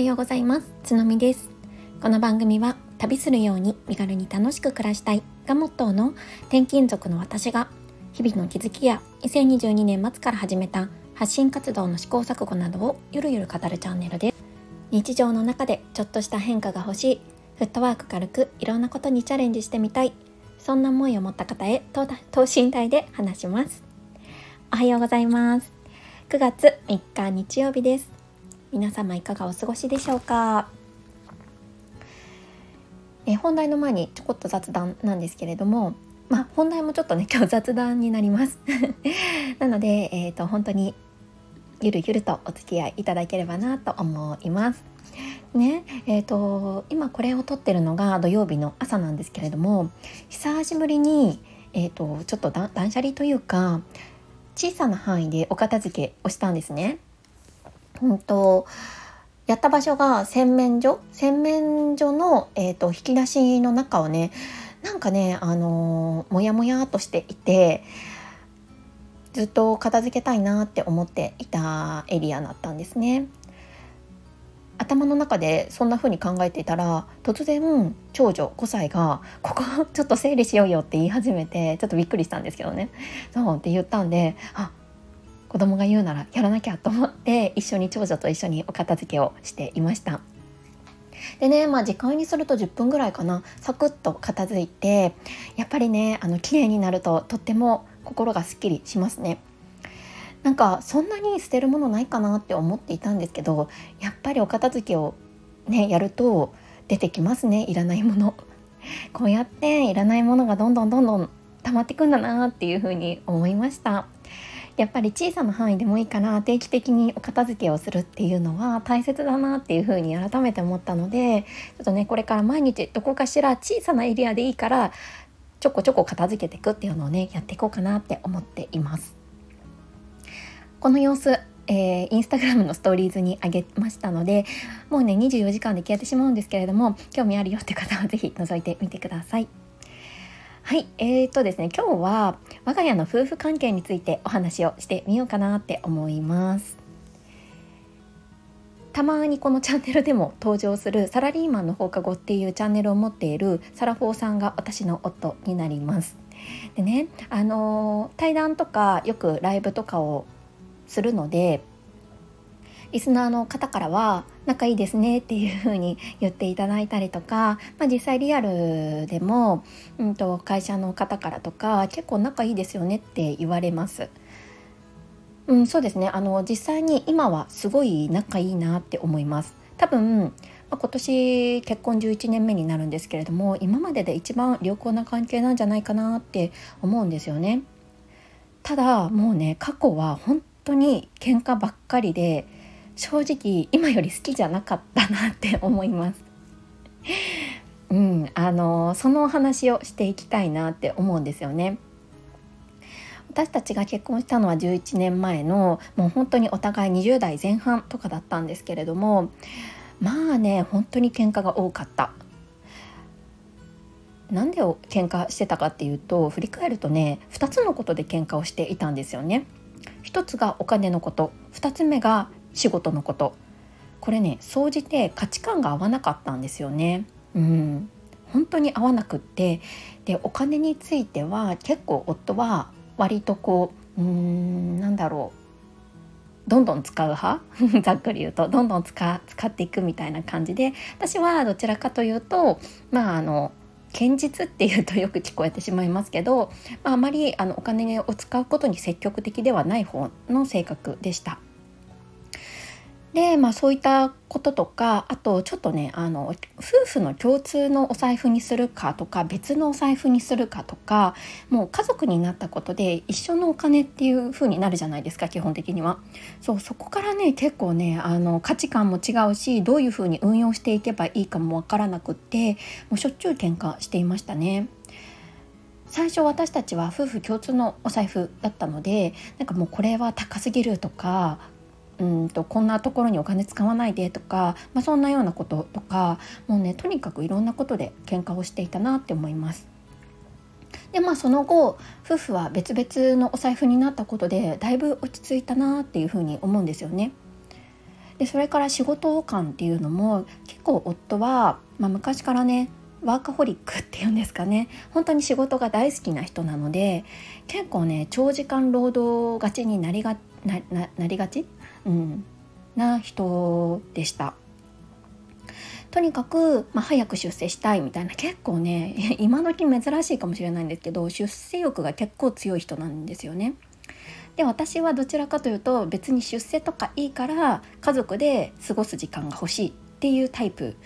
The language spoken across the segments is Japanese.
はようございます。つのみです。この番組は旅するように身軽に楽しく暮らしたいがモットーの転勤族の私が日々の気づきや2022年末から始めた発信活動の試行錯誤などをゆるゆる語るチャンネルです。日常の中でちょっとした変化が欲しいフットワーク軽くいろんなことにチャレンジしてみたいそんな思いを持った方へ等身大で話します。おはようございます。9月3日日曜日です。皆様いかがお過ごしでしょうか？え本題の前にちょこっと雑談なんですけれどもまあ本題もちょっとね 今日雑談になります。なので、えーと、本当にゆるゆるとお付き合いいただければなと思います。ねえーと、今これを撮ってるのが土曜日の朝なんですけれども久しぶりに、えーとちょっと断捨離というか小さな範囲でお片付けをしたんですね。うんとやった場所が洗面所？洗面所の、えーと、引き出しの中をねなんかねあのー、もやもやっとしていてずっと片付けたいなって思っていたエリアだったんですね。頭の中でそんな風に考えていたら突然長女5歳が「ここちょっと整理しようよ」って言い始めてちょっとびっくりしたんですけどね。そうって言ったんであ子供が言うならやらなきゃと思って一緒に長女と一緒にお片付けをしていました。でねまあ時間にすると10分ぐらいかなサクッと片付いてやっぱりねあの綺麗になるととっても心がすっきりしますね。なんかそんなに捨てるものないかなって思っていたんですけどやっぱりお片付けをねやると出てきますねいらないもの。こうやっていらないものがどんどんどんどん溜まってくんだなっていうふうに思いました。やっぱり小さな範囲でもいいから定期的にお片付けをするっていうのは大切だなっていうふうに改めて思ったのでちょっとねこれから毎日どこかしら小さなエリアでいいからちょこちょこ片付けていくっていうのをねやっていこうかなって思っています。この様子えー、インスタグラムのストーリーズにあげましたのでもうね24時間で消えてしまうんですけれども興味あるよって方は是非覗いてみてください。はい、えーとですね、今日は我が家の夫婦関係についてお話をしてみようかなって思います。たまにこのチャンネルでも登場するサラリーマンの放課後っていうチャンネルを持っているサラフォーさんが私の夫になります。でね、あの対談とかよくライブとかをするのでリスナーの方からは仲いいですねっていう風に言っていただいたりとか、まあ、実際リアルでも、うんと、会社の方からとか結構仲いいですよねって言われます。うん、そうですねあの実際に今はすごい仲いいなって思います。多分まあ、今年結婚11年目になるんですけれども今までで一番良好な関係なんじゃないかなって思うんですよね。ただもうね過去は本当に喧嘩ばっかりで正直今より好きじゃなかったなって思います。うん、あのそのお話をしていきたいなって思うんですよね。私たちが結婚したのは11年前のもう本当にお互い20代前半とかだったんですけれどもまあね本当に喧嘩が多かった。なんで喧嘩してたかっていうと振り返るとね2つのことで喧嘩をしていたんですよね。1つがお金のこと2つ目が仕事のこと。これね総じて価値観が合わなかったんですよね。うん。本当に合わなくって。でお金については結構夫は割とこううーんなんだろう。どんどん使う派？ざっくり言うと。どんどん使使っていくみたいな感じで。私はどちらかというとまああの堅実っていうとよく聞こえてしまいますけど、まあ、あまりあのお金を使うことに積極的ではない方の性格でした。でまあそういったこととかあとちょっとねあの夫婦の共通のお財布にするかとか別のお財布にするかとかもう家族になったことで一緒のお金っていう風になるじゃないですか基本的には。そうそこからね結構ねあの価値観も違うしどういう風に運用していけばいいかもわからなくってもうしょっちゅう喧嘩していましたね。最初私たちは夫婦共通のお財布だったのでなんかもうこれは高すぎるとかうんとこんなところにお金使わないでとか、まあ、そんなようなこととかもうねとにかくいろんなことで喧嘩をしていたなって思います。でまあその後夫婦は別々のお財布になったことでだいぶ落ち着いたなっていうふうに思うんですよね。でそれから仕事感っていうのも結構夫は、まあ、昔からねワーカホリックっていうんですかね本当に仕事が大好きな人なので結構ね長時間労働がちになりがななりがち、うん、な人でした。とにかく、まあ、早く出世したいみたいな結構ね 今時珍しいかもしれないんですけど出世欲が結構強い人なんですよね。で私はどちらかというと別に出世とかいいから家族で過ごす時間が欲しいっていうタイプ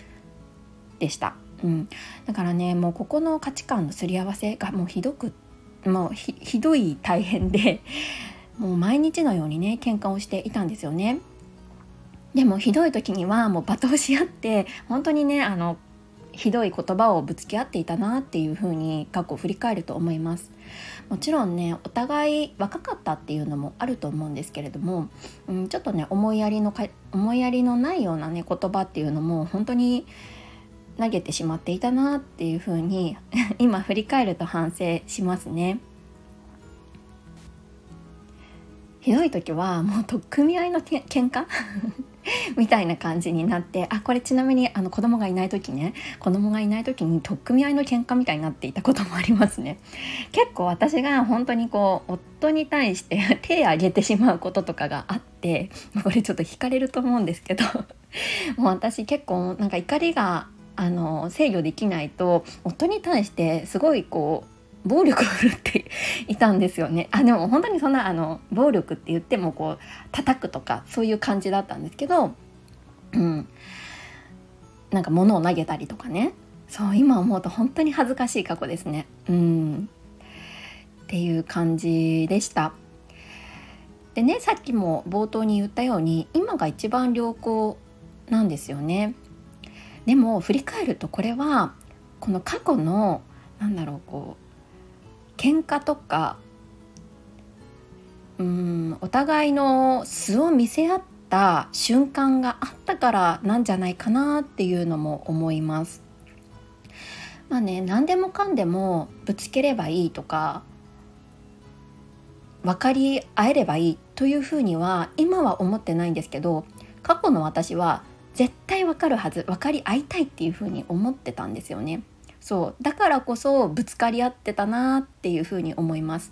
でした。うん、だからねもうここの価値観のすり合わせがもうひどくもうひどい大変でもう毎日のようにね喧嘩をしていたんですよね。でもひどい時にはもう罵倒し合って本当にねあのひどい言葉をぶつけ合っていたなっていう風に過去を振り返ると思いますもちろんねお互い若かったっていうのもあると思うんですけれども、うん、ちょっとね思いやりのか思いやりのないようなね言葉っていうのも本当に投げてしまっていたなっていう風に今振り返ると反省しますね。ひどい時はもう取っ組み合いのけ喧嘩？みたいな感じになってあこれちなみにあの子供がいない時ね。子供がいない時に取っ組み合いの喧嘩みたいになっていたこともありますね。結構私が本当にこう夫に対して 手を挙げてしまうこととかがあってこれちょっと惹かれると思うんですけど。もう私結構なんか怒りがあの制御できないと夫に対してすごいこう暴力を振るっていたんですよねあでも本当にそんなあの暴力って言ってもこう叩くとかそういう感じだったんですけど、うん、なんか物を投げたりとかねそう今思うと本当に恥ずかしい過去ですね。うんっていう感じでした。でねさっきも冒頭に言ったように今が一番良好なんですよね。でも振り返るとこれはこの過去のなんだろうこう喧嘩とかうんお互いの素を見せ合った瞬間があったからなんじゃないかなっていうのも思います。まあね何でもかんでもぶつければいいとか分かり合えればいいというふうには今は思ってないんですけど過去の私は絶対わかるはず分かり合いたいっていう風に思ってたんですよねそうだからこそぶつかり合ってたなっていう風に思います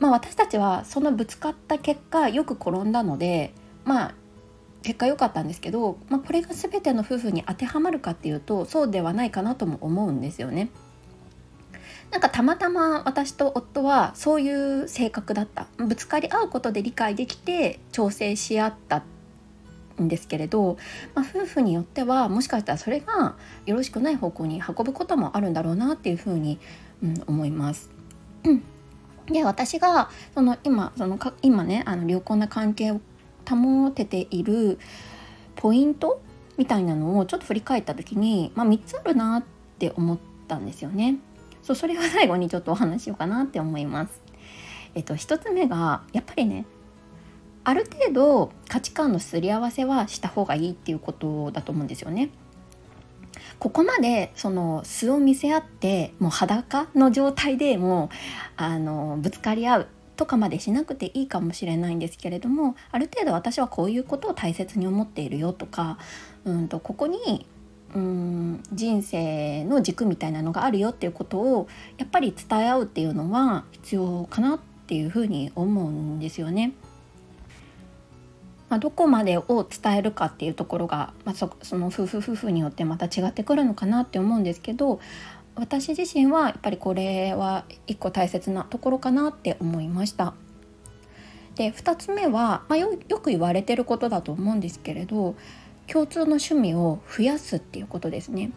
まあ私たちはそのぶつかった結果よく転んだのでまあ結果良かったんですけど、まあ、これが全ての夫婦に当てはまるかっていうとそうではないかなとも思うんですよね。なんかたまたま私と夫はそういう性格だったぶつかり合うことで理解できて調整し合ったっんですけれど、まあ、夫婦によってはもしかしたらそれがよろしくない方向に運ぶこともあるんだろうなっていうふうに、うん、思います。で私がその今そのか今ねあの良好な関係を保てているポイントみたいなのをちょっと振り返った時に、まあ、3つあるなって思ったんですよね。そうそれが最後にちょっとお話しようかなって思います。えっと、1つ目がやっぱりねある程度価値観のすり合わせはした方がいいっていうことだと思うんですよね。ここまでその素を見せ合ってもう裸の状態でもうあのぶつかり合うとかまでしなくていいかもしれないんですけれどもある程度私はこういうことを大切に思っているよとかうんとここにうん人生の軸みたいなのがあるよっていうことをやっぱり伝え合うっていうのは必要かなっていうふうに思うんですよね。まあ、どこまでを伝えるかっていうところが、まあ、そその夫婦夫婦によってまた違ってくるのかなって思うんですけど私自身はやっぱりこれは一個大切なところかなって思いました。で2つ目は、まあ、よく言われてることだと思うんですけれど共通の趣味を増やすっていうことですね。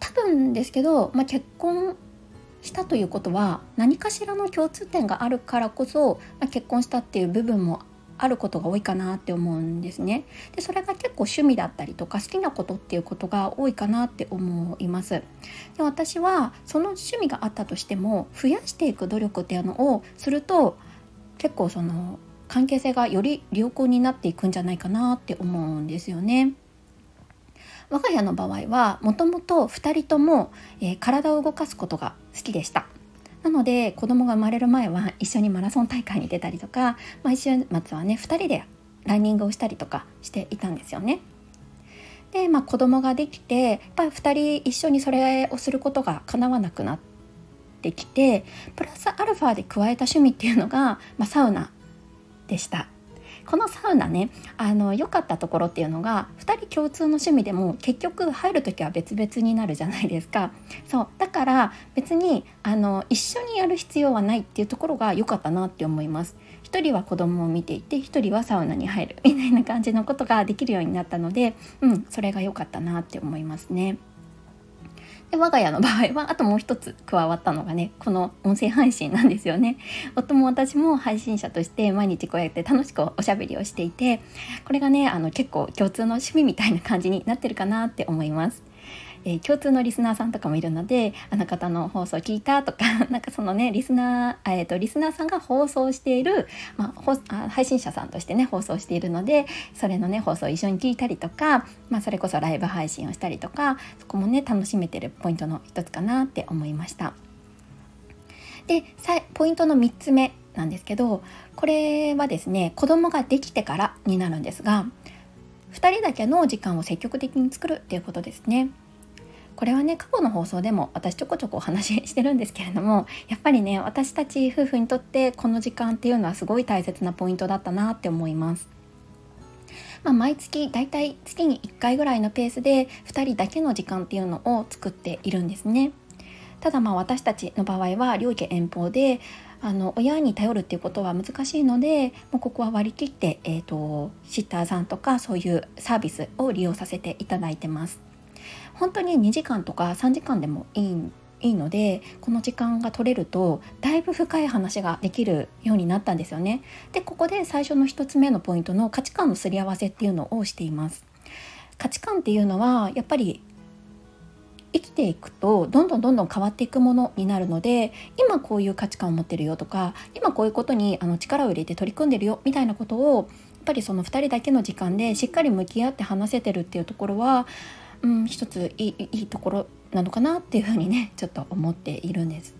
多分ですけど、まあ、結婚したということは何かしらの共通点があるからこそ、まあ、結婚したっていう部分もあることが多いかなって思うんですね。でそれが結構趣味だったりとか好きなことっていうことが多いかなって思います。で私はその趣味があったとしても増やしていく努力っていうのをすると結構その関係性がより良好になっていくんじゃないかなって思うんですよね。我が家の場合はもともと2人とも、えー、体を動かすことが好きでした。なので子供が生まれる前は一緒にマラソン大会に出たりとか、毎、週末はね2人でランニングをしたりとかしていたんですよね。で、まあ、子供ができてやっぱり2人一緒にそれをすることがかなわなくなってきてプラスアルファで加えた趣味っていうのが、まあ、サウナでした。このサウナねあの良かったところっていうのが2人共通の趣味でも結局入る時は別々になるじゃないですかそうだから別にあの一緒にやる必要はないっていうところが良かったなって思います1人は子供を見ていて1人はサウナに入るみたいな感じのことができるようになったのでうんそれが良かったなって思いますね。で我が家の場合はあともう一つ加わったのがねこの音声配信なんですよね。夫も私も配信者として毎日こうやって楽しくおしゃべりをしていてこれがねあの結構共通の趣味みたいな感じになってるかなって思います。えー、共通のリスナーさんとかもいるのであの方の放送聞いたとか なんかそのねリスナー、えーと、リスナーさんが放送している、まあ、配信者さんとしてね放送しているのでそれのね放送を一緒に聞いたりとか、まあ、それこそライブ配信をしたりとかそこもね楽しめてるポイントの一つかなって思いました。でポイントの3つ目なんですけどこれはですね子供ができてからになるんですが2人だけの時間を積極的に作るっていうことですね。これはね過去の放送でも私ちょこちょこお話ししてるんですけれどもやっぱりね私たち夫婦にとってこの時間っていうのはすごい大切なポイントだったなって思います。まあ、毎月だいたい月に1回ぐらいのペースで2人だけの時間っていうのを作っているんですね。ただまあ私たちの場合は両家遠方であの親に頼るっていうことは難しいのでもうここは割り切って、えーとシッターさんとかそういうサービスを利用させていただいてます。本当に2時間とか3時間でもいいいいのでこの時間が取れるとだいぶ深い話ができるようになったんですよね。でここで最初の1つ目のポイントの価値観のすり合わせっていうのをしています。価値観っていうのはやっぱり生きていくとどんどんどんどん変わっていくものになるので今こういう価値観を持ってるよとか今こういうことにあの力を入れて取り組んでるよみたいなことをやっぱりその2人だけの時間でしっかり向き合って話せてるっていうところはうん、一ついいいいところなのかなっていうふうにね ちょっと思っているんです。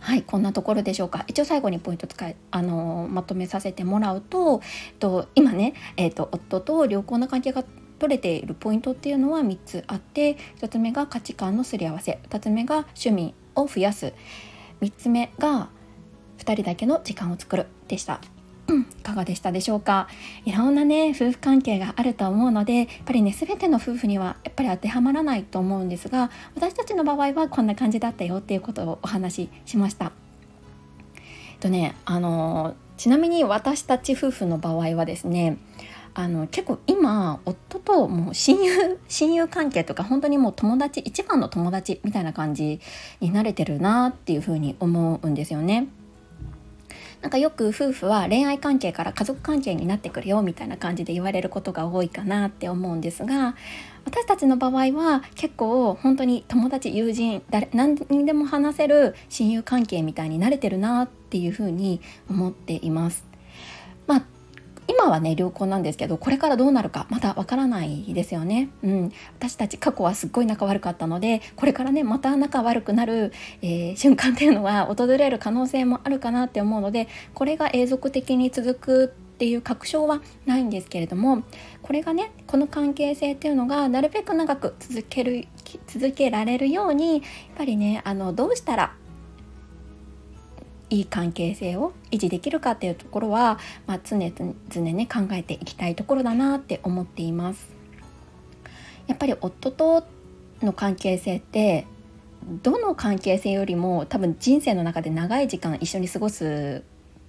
はいこんなところでしょうか一応最後にポイント使い、あのー、まとめさせてもらうとと今ね、えーと、夫と良好な関係が取れているポイントっていうのは3つあって1つ目が価値観のすり合わせ2つ目が趣味を増やす3つ目が2人だけの時間を作るでした。いかがでしたでしょうか？いろんなね夫婦関係があると思うのでやっぱりね全ての夫婦にはやっぱり当てはまらないと思うんですが私たちの場合はこんな感じだったよっていうことをお話ししました。とねあのちなみに私たち夫婦の場合はですねあの結構今夫ともう親友親友関係とか本当にもう友達一番の友達みたいな感じに慣れてるなっていうふうに思うんですよね。なんかよく夫婦は恋愛関係から家族関係になってくるよみたいな感じで言われることが多いかなって思うんですが私たちの場合は結構本当に友達友人誰何にでも話せる親友関係みたいに慣れてるなっていうふうに思っています。今はね良好なんですけどこれからどうなるかまだわからないですよね、うん、私たち過去はすっごい仲悪かったのでこれからねまた仲悪くなる、えー、瞬間っていうのは訪れる可能性もあるかなって思うのでこれが永続的に続くっていう確証はないんですけれどもこれがねこの関係性っていうのがなるべく長く続ける続けられるようにやっぱりねあのどうしたらいい関係性を維持できるかっていうところは、まあ、常々ね考えていきたいところだなって思っています。やっぱり夫との関係性ってどの関係性よりも多分人生の中で長い時間一緒に過ごす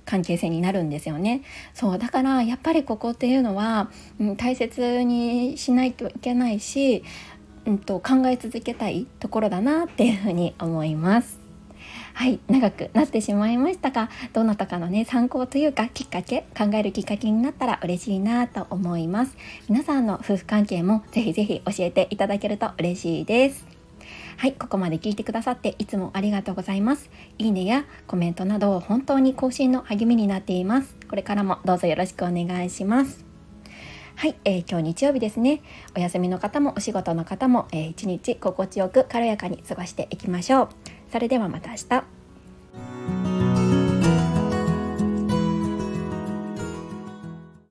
関係性になるんですよねそうだからやっぱりここっていうのは、うん、大切にしないといけないし、うんと考え続けたいところだなっていうふうに思います。はい長くなってしまいましたがどなたかのね参考というかきっかけ考えるきっかけになったら嬉しいなと思います皆さんの夫婦関係もぜひぜひ教えていただけると嬉しいですはい、ここまで聞いてくださっていつもありがとうございます。いいねやコメントなど本当に更新の励みになっています。これからもどうぞよろしくお願いします。はい、えー、今日日曜日ですね。お休みの方もお仕事の方も、えー、一日心地よく軽やかに過ごしていきましょう。それではまた明日。